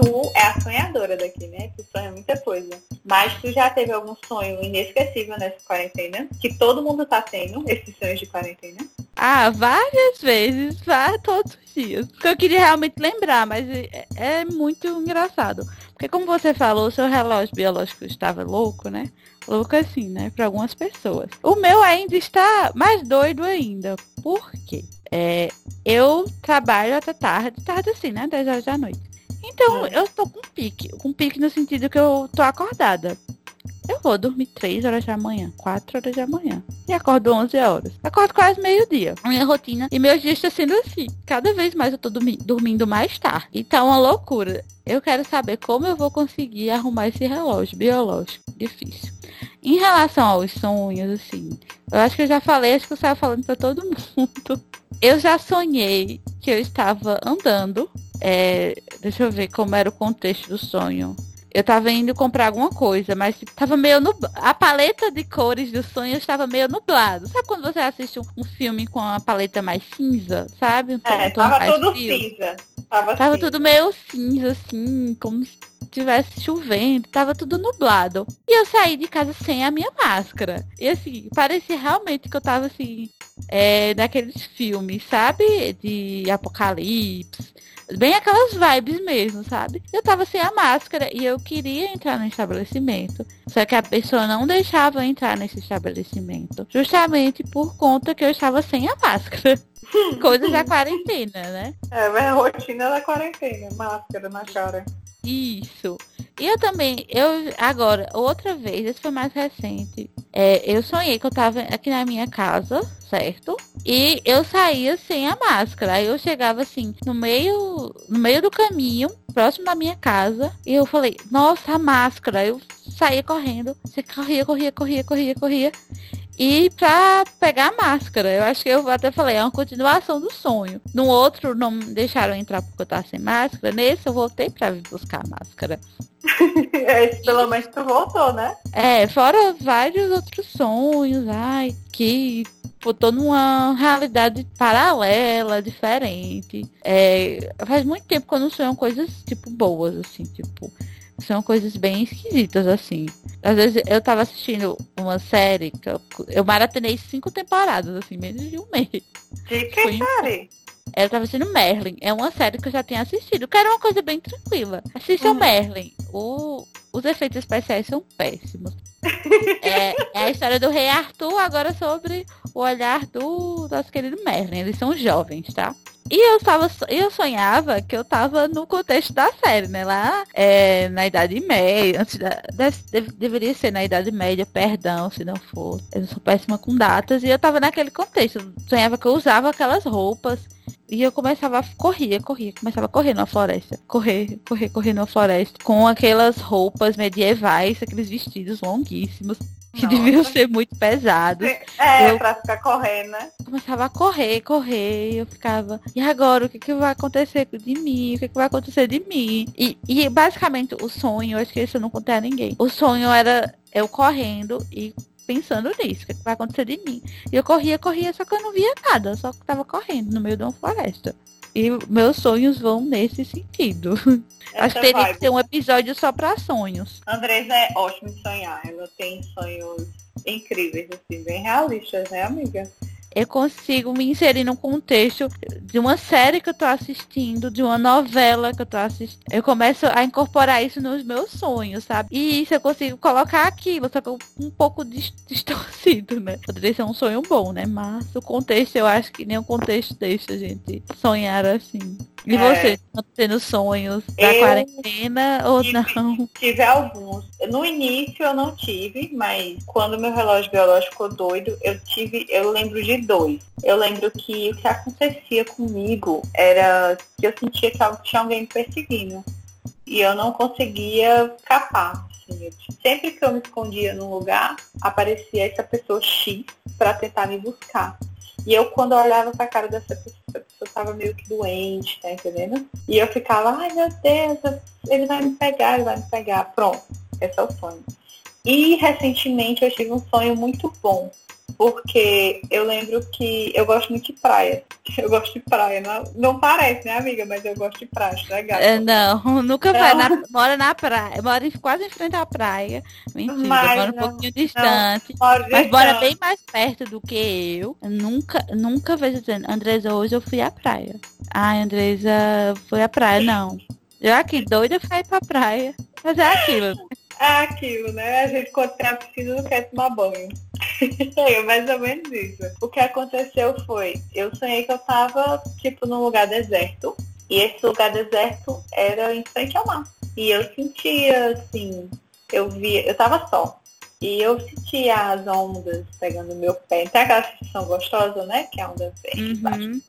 Tu é a sonhadora daqui, né? Tu sonha muita coisa. Mas tu já teve algum sonho inesquecível nessa quarentena? Que todo mundo tá tendo, esses sonhos de quarentena? Ah, várias vezes, vá todos os dias. Porque eu queria realmente lembrar, mas é, é muito engraçado. Porque como você falou, seu relógio biológico estava louco, né? Louco assim, né? Para algumas pessoas. O meu ainda está mais doido ainda. Por quê? É, eu trabalho até tarde, tarde assim, né? 10 horas da noite. Então, eu tô com pique. Com pique no sentido que eu tô acordada. Eu vou dormir 3 horas da manhã, 4 horas da manhã. E acordo 11 horas. Acordo quase meio-dia. Minha rotina e meus dias estão sendo assim. Cada vez mais eu tô dormi dormindo mais tarde. Então, é uma loucura. Eu quero saber como eu vou conseguir arrumar esse relógio biológico. Difícil. Em relação aos sonhos, assim, eu acho que eu já falei, acho que eu estava falando para todo mundo. Eu já sonhei que eu estava andando é, deixa eu ver como era o contexto do sonho. Eu tava indo comprar alguma coisa, mas tava meio no A paleta de cores do sonho estava meio nublado. Sabe quando você assiste um, um filme com a paleta mais cinza, sabe? Um é, tava tudo cinza. Tava, tava cinza. tudo meio cinza, assim, como tivesse chovendo, tava tudo nublado. E eu saí de casa sem a minha máscara. E assim, parecia realmente que eu tava assim, é, naqueles filmes, sabe? De apocalipse Bem aquelas vibes mesmo, sabe? Eu tava sem a máscara e eu queria entrar no estabelecimento. Só que a pessoa não deixava eu entrar nesse estabelecimento. Justamente por conta que eu estava sem a máscara. Coisa da quarentena, né? É, a rotina da quarentena, máscara na cara. Isso. E eu também, eu agora, outra vez, esse foi mais recente. É, eu sonhei que eu tava aqui na minha casa, certo? E eu saía sem a máscara. Aí eu chegava assim, no meio, no meio do caminho, próximo da minha casa, e eu falei, nossa, a máscara. Eu saía correndo, você corria, corria, corria, corria, corria. E pra pegar a máscara, eu acho que eu até falei, é uma continuação do sonho. No outro não me deixaram entrar porque eu tava sem máscara. Nesse eu voltei pra vir buscar a máscara. Esse, pelo menos tu voltou, né? É, fora vários outros sonhos, ai, que tô numa realidade paralela, diferente. É, faz muito tempo que eu não sonho coisas, tipo, boas, assim, tipo, são coisas bem esquisitas, assim. Às vezes eu tava assistindo uma série que eu, eu maratonei cinco temporadas, assim, menos de um mês. De que Foi série? Eu tava assistindo Merlin. É uma série que eu já tinha assistido, que era uma coisa bem tranquila. Assista uhum. Merlin. O, os efeitos especiais são péssimos. é, é, a história do rei Arthur, agora sobre o olhar do nosso querido Merlin. Eles são jovens, tá? E eu tava, eu sonhava que eu tava no contexto da série, né? Lá é, na Idade Média, antes da, de, deveria ser na Idade Média, perdão se não for. Eu sou péssima com datas. E eu tava naquele contexto. Sonhava que eu usava aquelas roupas. E eu começava a correr, correr, começava a correr na floresta. Correr, correr, correr na floresta. Com aquelas roupas medievais, aqueles vestidos longuíssimos que Nossa. deviam ser muito pesados. É, eu pra ficar correndo, né? Começava a correr, correr, eu ficava, e agora, o que, que vai acontecer de mim? O que, que vai acontecer de mim? E, e basicamente o sonho, eu acho que isso eu não contei a ninguém. O sonho era eu correndo e pensando nisso, o que, que vai acontecer de mim. E eu corria, corria, só que eu não via nada, só que tava correndo no meio de uma floresta. E meus sonhos vão nesse sentido. Essa Acho que teria vibe. que ter um episódio só para sonhos. Andresa é ótimo de sonhar. Ela tem sonhos incríveis, assim, bem realistas, né, amiga? Eu consigo me inserir num contexto de uma série que eu tô assistindo, de uma novela que eu tô assistindo. Eu começo a incorporar isso nos meus sonhos, sabe? E isso eu consigo colocar aquilo, só que um pouco distorcido, né? Poderia ser um sonho bom, né? Mas o contexto, eu acho que nem o contexto deixa a gente sonhar assim. E é. você, tá tendo sonhos da eu quarentena ou tive, não? Tive alguns. No início eu não tive, mas quando meu relógio biológico ficou doido, eu tive, eu lembro de dois. Eu lembro que o que acontecia comigo era que eu sentia que tinha alguém me perseguindo. E eu não conseguia escapar. Assim. Sempre que eu me escondia num lugar, aparecia essa pessoa X para tentar me buscar. E eu, quando eu olhava pra cara dessa pessoa, pessoa tava meio que doente, tá entendendo? E eu ficava, ai meu Deus, ele vai me pegar, ele vai me pegar. Pronto, esse é o sonho. E recentemente eu tive um sonho muito bom. Porque eu lembro que eu gosto muito de praia. Eu gosto de praia. Não, não parece, né, amiga? Mas eu gosto de praia, acho legal. É, não, nunca vai. Na, mora na praia. Mora quase em frente à praia. Mentira, Mas mora um não- pouquinho distante. Moro Mas mora bem mais perto do que eu. Eu Nunca, nunca vejo dizendo, Andresa, hoje eu fui à praia. Ai, Andresa, foi à praia, não. Eu aqui, doida pra ir pra praia. Mas é aquilo. É aquilo, né? A gente quando tem a piscina não quer tomar banho. é mais ou menos isso. O que aconteceu foi, eu sonhei que eu tava, tipo, num lugar deserto. E esse lugar deserto era em frente ao mar. E eu sentia, assim, eu via, eu tava só. E eu sentia as ondas pegando meu pé. Tem aquela sensação gostosa, né? Que a onda vem embaixo Uhum.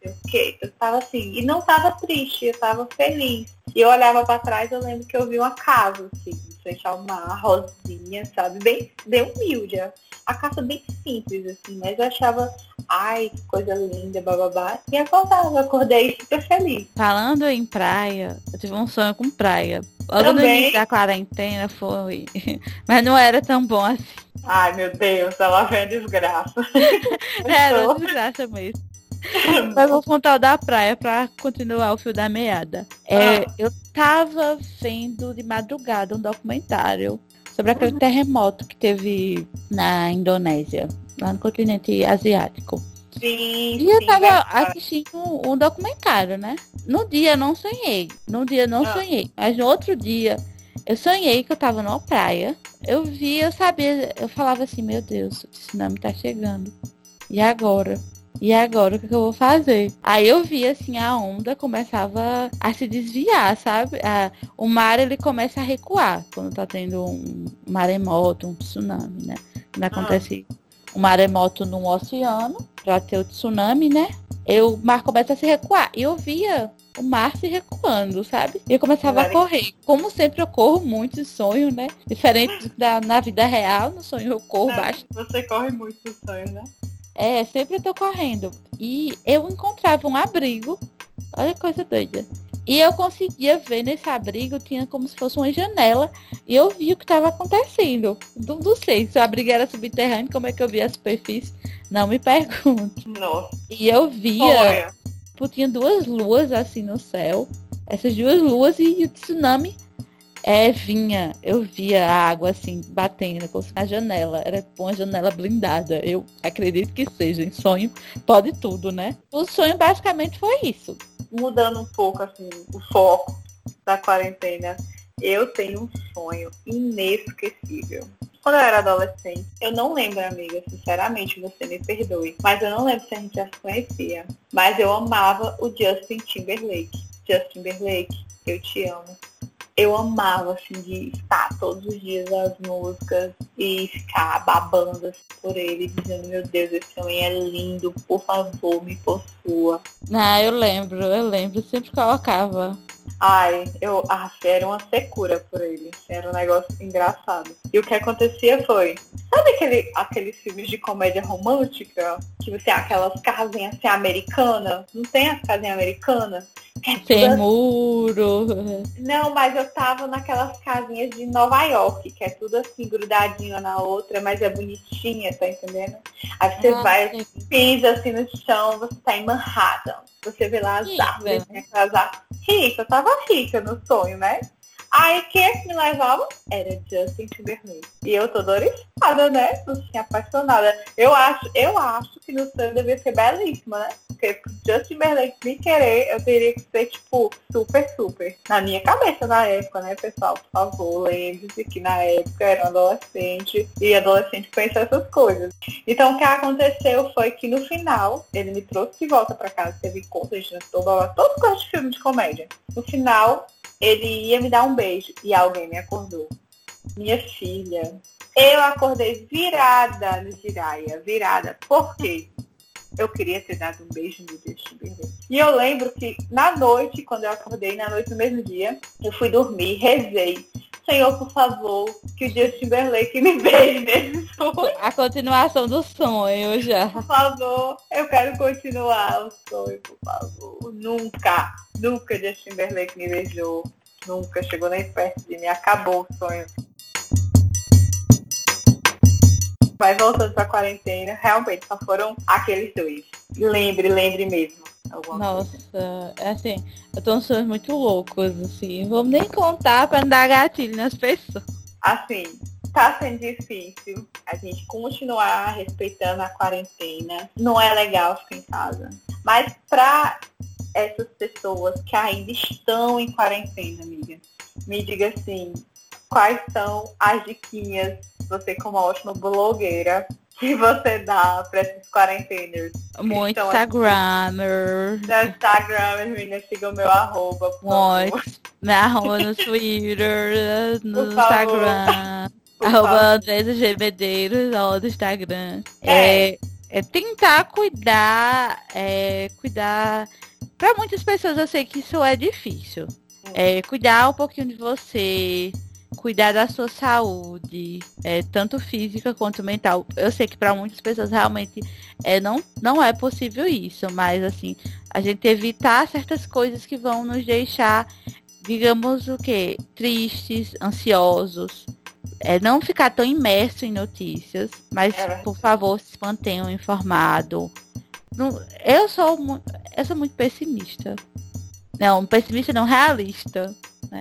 eu fiquei, eu tava assim, e não tava triste, eu tava feliz. E eu olhava pra trás, eu lembro que eu vi uma casa, assim, frente ao mar, rosinha, sabe? Bem, bem humilde. A casa bem simples, assim, mas eu achava, ai, que coisa linda, bababá. E acordava, eu acordei super feliz. Falando em praia, eu tive um sonho com praia. Logo no Também. início da quarentena foi. Mas não era tão bom assim. Ai, meu Deus, ela vem a desgraça. Era Então, desgraça mesmo. Mas vou contar o da praia pra continuar o fio da meada. É, Ah. Eu tava vendo de madrugada um documentário sobre aquele terremoto que teve na Indonésia, lá no continente asiático. Sim, E eu tava assistindo um documentário, né? No dia eu não sonhei. No dia eu não Ah. sonhei. Mas no outro dia eu sonhei que eu tava numa praia. Eu via, eu sabia, eu falava assim, meu Deus, o tsunami tá chegando. E agora? E agora o que, que eu vou fazer? Aí eu vi assim, a onda começava a se desviar, sabe? A- o mar ele começa a recuar quando tá tendo um maremoto, um tsunami, né? Quando acontece um maremoto no oceano, pra ter o tsunami, né? Eu, o mar começa a se recuar. E eu via o mar se recuando, sabe? E eu começava a correr. Como sempre eu corro muito em sonho, né? Diferente da na vida real, no sonho eu corro É, baixo. Você corre muito do sonho, né? É, sempre eu tô correndo. E eu encontrava um abrigo. Olha que coisa doida. E eu conseguia ver nesse abrigo, tinha como se fosse uma janela. E eu vi o que estava acontecendo. Não, não sei se o abrigo era subterrâneo, como é que eu via a superfície. Não me pergunte. Nossa, E eu via, olha. tipo, tinha duas luas assim no céu. Essas duas luas e o tsunami é, vinha. Eu via a água assim, batendo como se na janela. Era tipo uma janela blindada. Eu acredito que seja. Em sonho pode tudo, né? O sonho basicamente foi isso. Mudando um pouco assim o foco da quarentena, eu tenho um sonho inesquecível. Quando eu era adolescente, eu não lembro, amiga, sinceramente, você me perdoe, mas eu não lembro se a gente já se conhecia. Mas eu amava o Justin Timberlake. Justin Timberlake, eu te amo. Eu amava, assim, de estar todos os dias as músicas e ficar babando assim, por ele, dizendo, meu Deus, esse homem é lindo, por favor, me possua. Ah, eu lembro, eu lembro. Sempre colocava. Ai, eu ah, era uma secura por ele. Era um negócio engraçado. E o que acontecia foi, sabe aquele, aqueles filmes de comédia romântica? Que você tem aquelas casinhas assim americanas? Não tem as casinhas americanas? É Tem assim- muro. Não, mas eu tava naquelas casinhas de Nova York, que é tudo assim, grudadinho na outra, mas é bonitinha, tá entendendo? Aí você Ah, vai sei. pisa assim no chão, você tá em Manhattan. Você vê lá as Rica. árvores, né, aquelas árvores. Rica, eu tava rica no sonho, né? Aí quem que me levava? Era Justin Timberlake. E eu tô doriçada, né? Assim, apaixonada. Eu acho, eu acho que no sonho devia ser belíssima, né? Porque Justin Timberlake me querer, eu teria que ser, tipo, super, super. Na minha cabeça na época, né, pessoal? Por favor, lembre-se que na época eu era um adolescente e adolescente pensa essas coisas. Então o que aconteceu foi que no final, ele me trouxe de volta pra casa, teve conta, a gente jantou, blá, blá, todo gosto de filme de comédia. No final, ele ia me dar um beijo e alguém me acordou. Minha filha. Eu acordei virada no Jiraya, virada. Por quê? Eu queria ter dado um beijo no Justin Timberlake. E eu lembro que na noite, quando eu acordei, na noite do mesmo dia, eu fui dormir, rezei. Senhor, por favor, que o Justin Timberlake me beije nesse sonho. A continuação do sonho já. Por favor, eu quero continuar o sonho, por favor. Nunca, nunca Justin Timberlake me beijou. Nunca chegou nem perto de mim. Acabou o sonho. Mas voltando pra quarentena, realmente só foram aqueles dois. Lembre, lembre mesmo. Nossa, é assim, eu tô uns sonhos muito loucos, assim. Vamos nem contar pra não dar gatilho nas pessoas. Assim, tá sendo difícil a gente continuar respeitando a quarentena. Não é legal ficar em casa. Mas pra essas pessoas que ainda estão em quarentena, amiga, me diga assim, quais são as diquinhas, você como uma ótima blogueira, que você dá para esses quarenteners? Muito então, Instagrammer. No Instagram, meninas, sigam meu arroba. Muito. Me arroba no Twitter, no Instagram. Arroba Andresa G. Medeiros, do Instagram. É. é. É, tentar cuidar, é, cuidar. Para muitas pessoas eu sei que isso é difícil. Hum. É, cuidar um pouquinho de você, cuidar da sua saúde, é, tanto física quanto mental. Eu sei que para muitas pessoas realmente é, não, não é possível isso, mas assim, a gente evitar certas coisas que vão nos deixar, digamos o que, tristes, ansiosos. É, não ficar tão imerso em notícias, mas é. por favor se mantenham informados. Eu sou, eu sou muito pessimista. Não, pessimista não, realista. Né?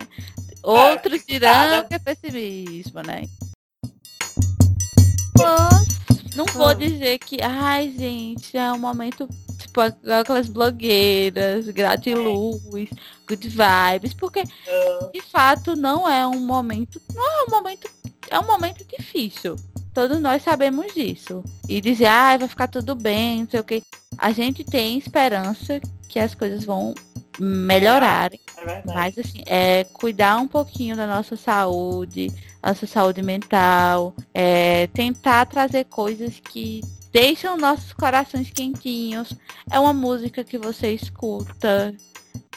Outros dirão que é pessimismo, né? Mas não vou dizer que, ai gente, é um momento, tipo, aquelas blogueiras, gratiluz, good vibes, porque de fato não é um momento, não é um momento, é um momento difícil. Todos nós sabemos disso. E dizer, ai, vai ficar tudo bem, não sei o que. A gente tem esperança que as coisas vão melhorarem. É Mas assim, é cuidar um pouquinho da nossa saúde, nossa saúde mental, é, tentar trazer coisas que deixam nossos corações quentinhos. É uma música que você escuta,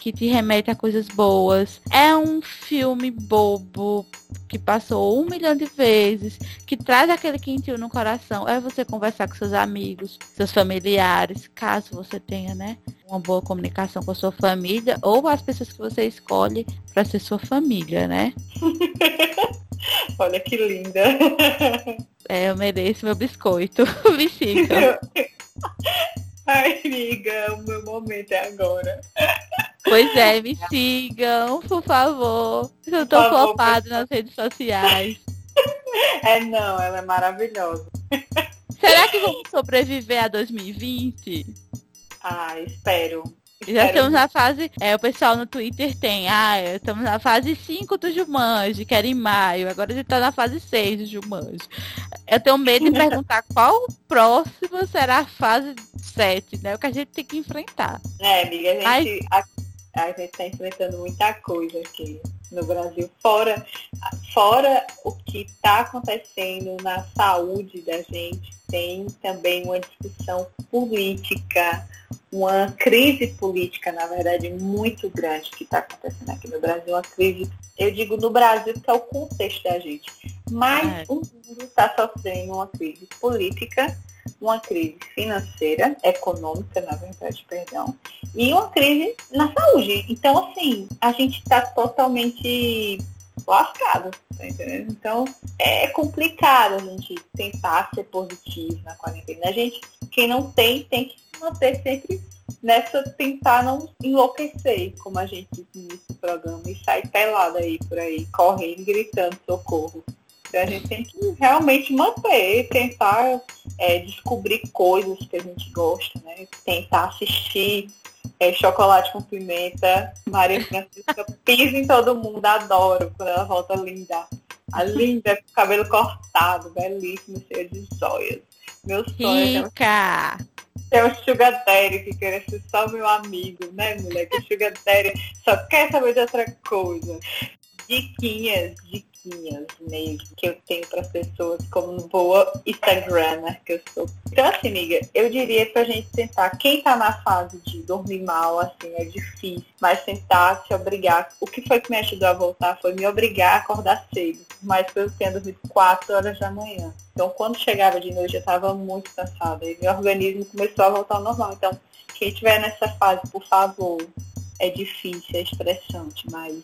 que te remete a coisas boas. É um filme bobo que passou um milhão de vezes, que traz aquele quentinho no coração. É você conversar com seus amigos, seus familiares, caso você tenha, né, uma boa comunicação com a sua família ou as pessoas que você escolhe para ser sua família, né? Olha que linda. É, eu mereço meu biscoito. Me siga. Ai, amiga, o meu momento é agora. Pois é, me sigam, por favor. Eu tô flopado nas redes sociais. É não, ela é maravilhosa. Será que vamos sobreviver a 2020? Ah, espero. Já estamos na fase. É, o pessoal no Twitter tem. Ah, estamos na fase 5 do Jumanji, que era em maio. Agora a gente tá na fase 6 do Jumanji. Eu tenho medo de perguntar qual próximo será a fase 7, né? O que a gente tem que enfrentar. É, amiga, a gente, Mas... a, gente tá enfrentando muita coisa aqui no Brasil, fora, fora o que está acontecendo na saúde da gente, tem também uma discussão política, uma crise política, na verdade, muito grande que está acontecendo aqui no Brasil, uma crise, eu digo no Brasil, que é o contexto da gente. Mas é. o mundo está sofrendo uma crise política, uma crise financeira, econômica, na verdade, perdão, e uma crise na saúde. Então, assim, a gente está totalmente lascado, tá entendendo? Então, é complicado a gente tentar ser positivo na quarentena. A gente, quem não tem, tem que manter sempre nessa tentar não enlouquecer, como a gente disse no início do programa, e sair pelada aí por aí, correndo, gritando socorro. Então, a gente tem que realmente manter, tentar é, descobrir coisas que a gente gosta, né? Tentar assistir é, chocolate com pimenta, Maria Francisca pisa em todo mundo, adoro quando ela volta linda. A linda, com cabelo cortado, belíssimo, cheio de joias. Meu sonho. Rica! É o Sugar Daddy que quer ser só meu amigo, né, mulher? Que o Sugar Daddy só quer saber de outra coisa. Diquinhas, diquinhas diquinhas mesmo que eu tenho para as pessoas como boa Instagramer que eu sou. Então assim, amiga, eu diria pra gente tentar, quem tá na fase de dormir mal, assim, é difícil, mas tentar se obrigar. O que foi que me ajudou a voltar foi me obrigar a acordar cedo, mas eu tenho dormido 4 horas da manhã. Então quando chegava de noite eu estava muito cansada e meu organismo começou a voltar ao normal. Então, quem estiver nessa fase, por favor, é difícil, é estressante, mas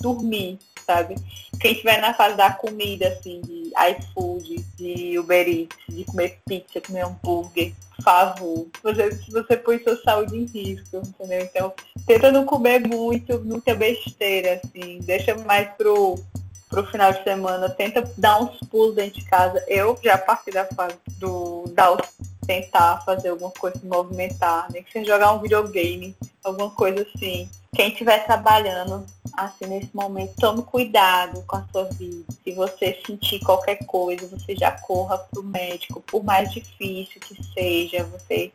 dormir sabe? Quem estiver na fase da comida, assim, de iFood, de Uber Eats, de comer pizza, comer hambúrguer, favor. Você, você põe sua saúde em risco, entendeu? Então, tenta não comer muito, muita besteira, assim. Deixa mais pro, pro final de semana. Tenta dar uns pulos dentro de casa. Eu já parti da fase do os tentar fazer alguma coisa, se movimentar, nem que seja jogar um videogame, alguma coisa assim. Quem estiver trabalhando assim nesse momento, tome cuidado com a sua vida. Se você sentir qualquer coisa, você já corra para o médico, por mais difícil que seja, você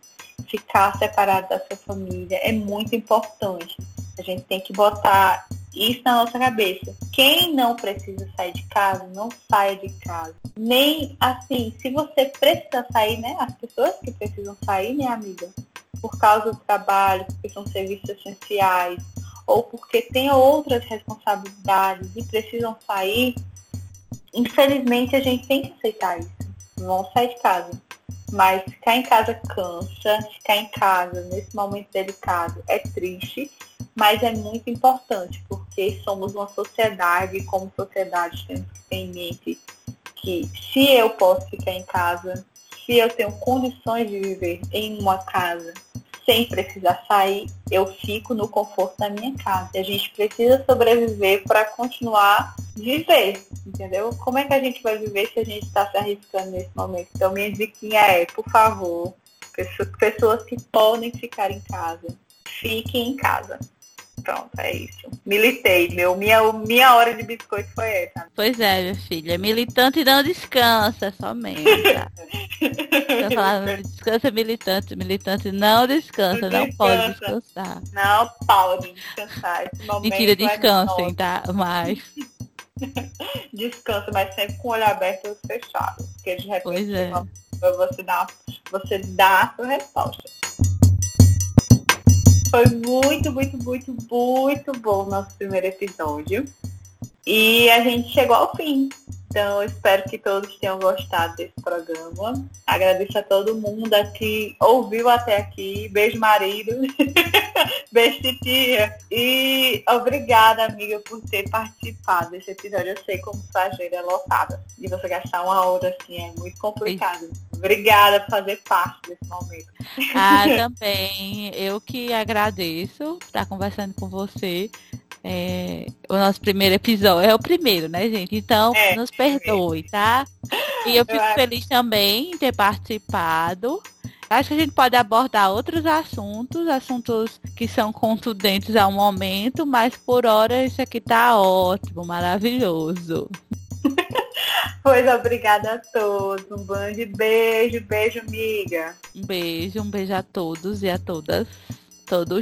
ficar separado da sua família é muito importante. A gente tem que botar isso na nossa cabeça. Quem não precisa sair de casa, não saia de casa. Nem assim, se você precisa sair, né? As pessoas que precisam sair, né, amiga? Por causa do trabalho, porque são serviços essenciais, ou porque tem outras responsabilidades e precisam sair, infelizmente a gente tem que aceitar isso. Vão sair de casa. Mas ficar em casa cansa, ficar em casa nesse momento delicado é triste, mas é muito importante, porque somos uma sociedade e como sociedade temos que ter em mente que se eu posso ficar em casa, se eu tenho condições de viver em uma casa sem precisar sair, eu fico no conforto da minha casa. E a gente precisa sobreviver para continuar viver, entendeu? Como é que a gente vai viver se a gente está se arriscando nesse momento? Então minha diquinha é, por favor, pessoas que podem ficar em casa, fiquem em casa. Pronto, é isso. Militei. Meu, minha, minha hora de biscoito foi essa. Pois é, minha filha. Militante não descansa somente. Eu falava, descansa militante. Militante não descansa, não, não pode descansar. Não pode descansar. Esse Mentira, descansem, tá? Mas. Descansa, mas sempre com o olho aberto e fechado. Porque de repente pois é. você dá, você dá a sua resposta. Foi muito, muito, muito, muito bom o nosso primeiro episódio. E a gente chegou ao fim. Então, espero que todos tenham gostado desse programa. Agradeço a todo mundo que ouviu até aqui. Beijo, marido. Beijo, tia. E obrigada, amiga, por ter participado desse episódio. Eu sei como sua agenda é lotada. E você gastar uma hora assim é muito complicado. Obrigada por fazer parte desse momento. Ah, também. Eu que agradeço estar conversando com você. É, o nosso primeiro episódio. É o primeiro, né, gente? Então, é, nos perdoe, tá? E eu fico eu feliz acho... também em ter participado. Acho que a gente pode abordar outros assuntos, assuntos que são contundentes ao momento, mas por hora isso aqui tá ótimo, maravilhoso. Pois obrigada a todos. Um grande beijo, beijo, amiga. Um beijo, um beijo a todos e a todas. Todos.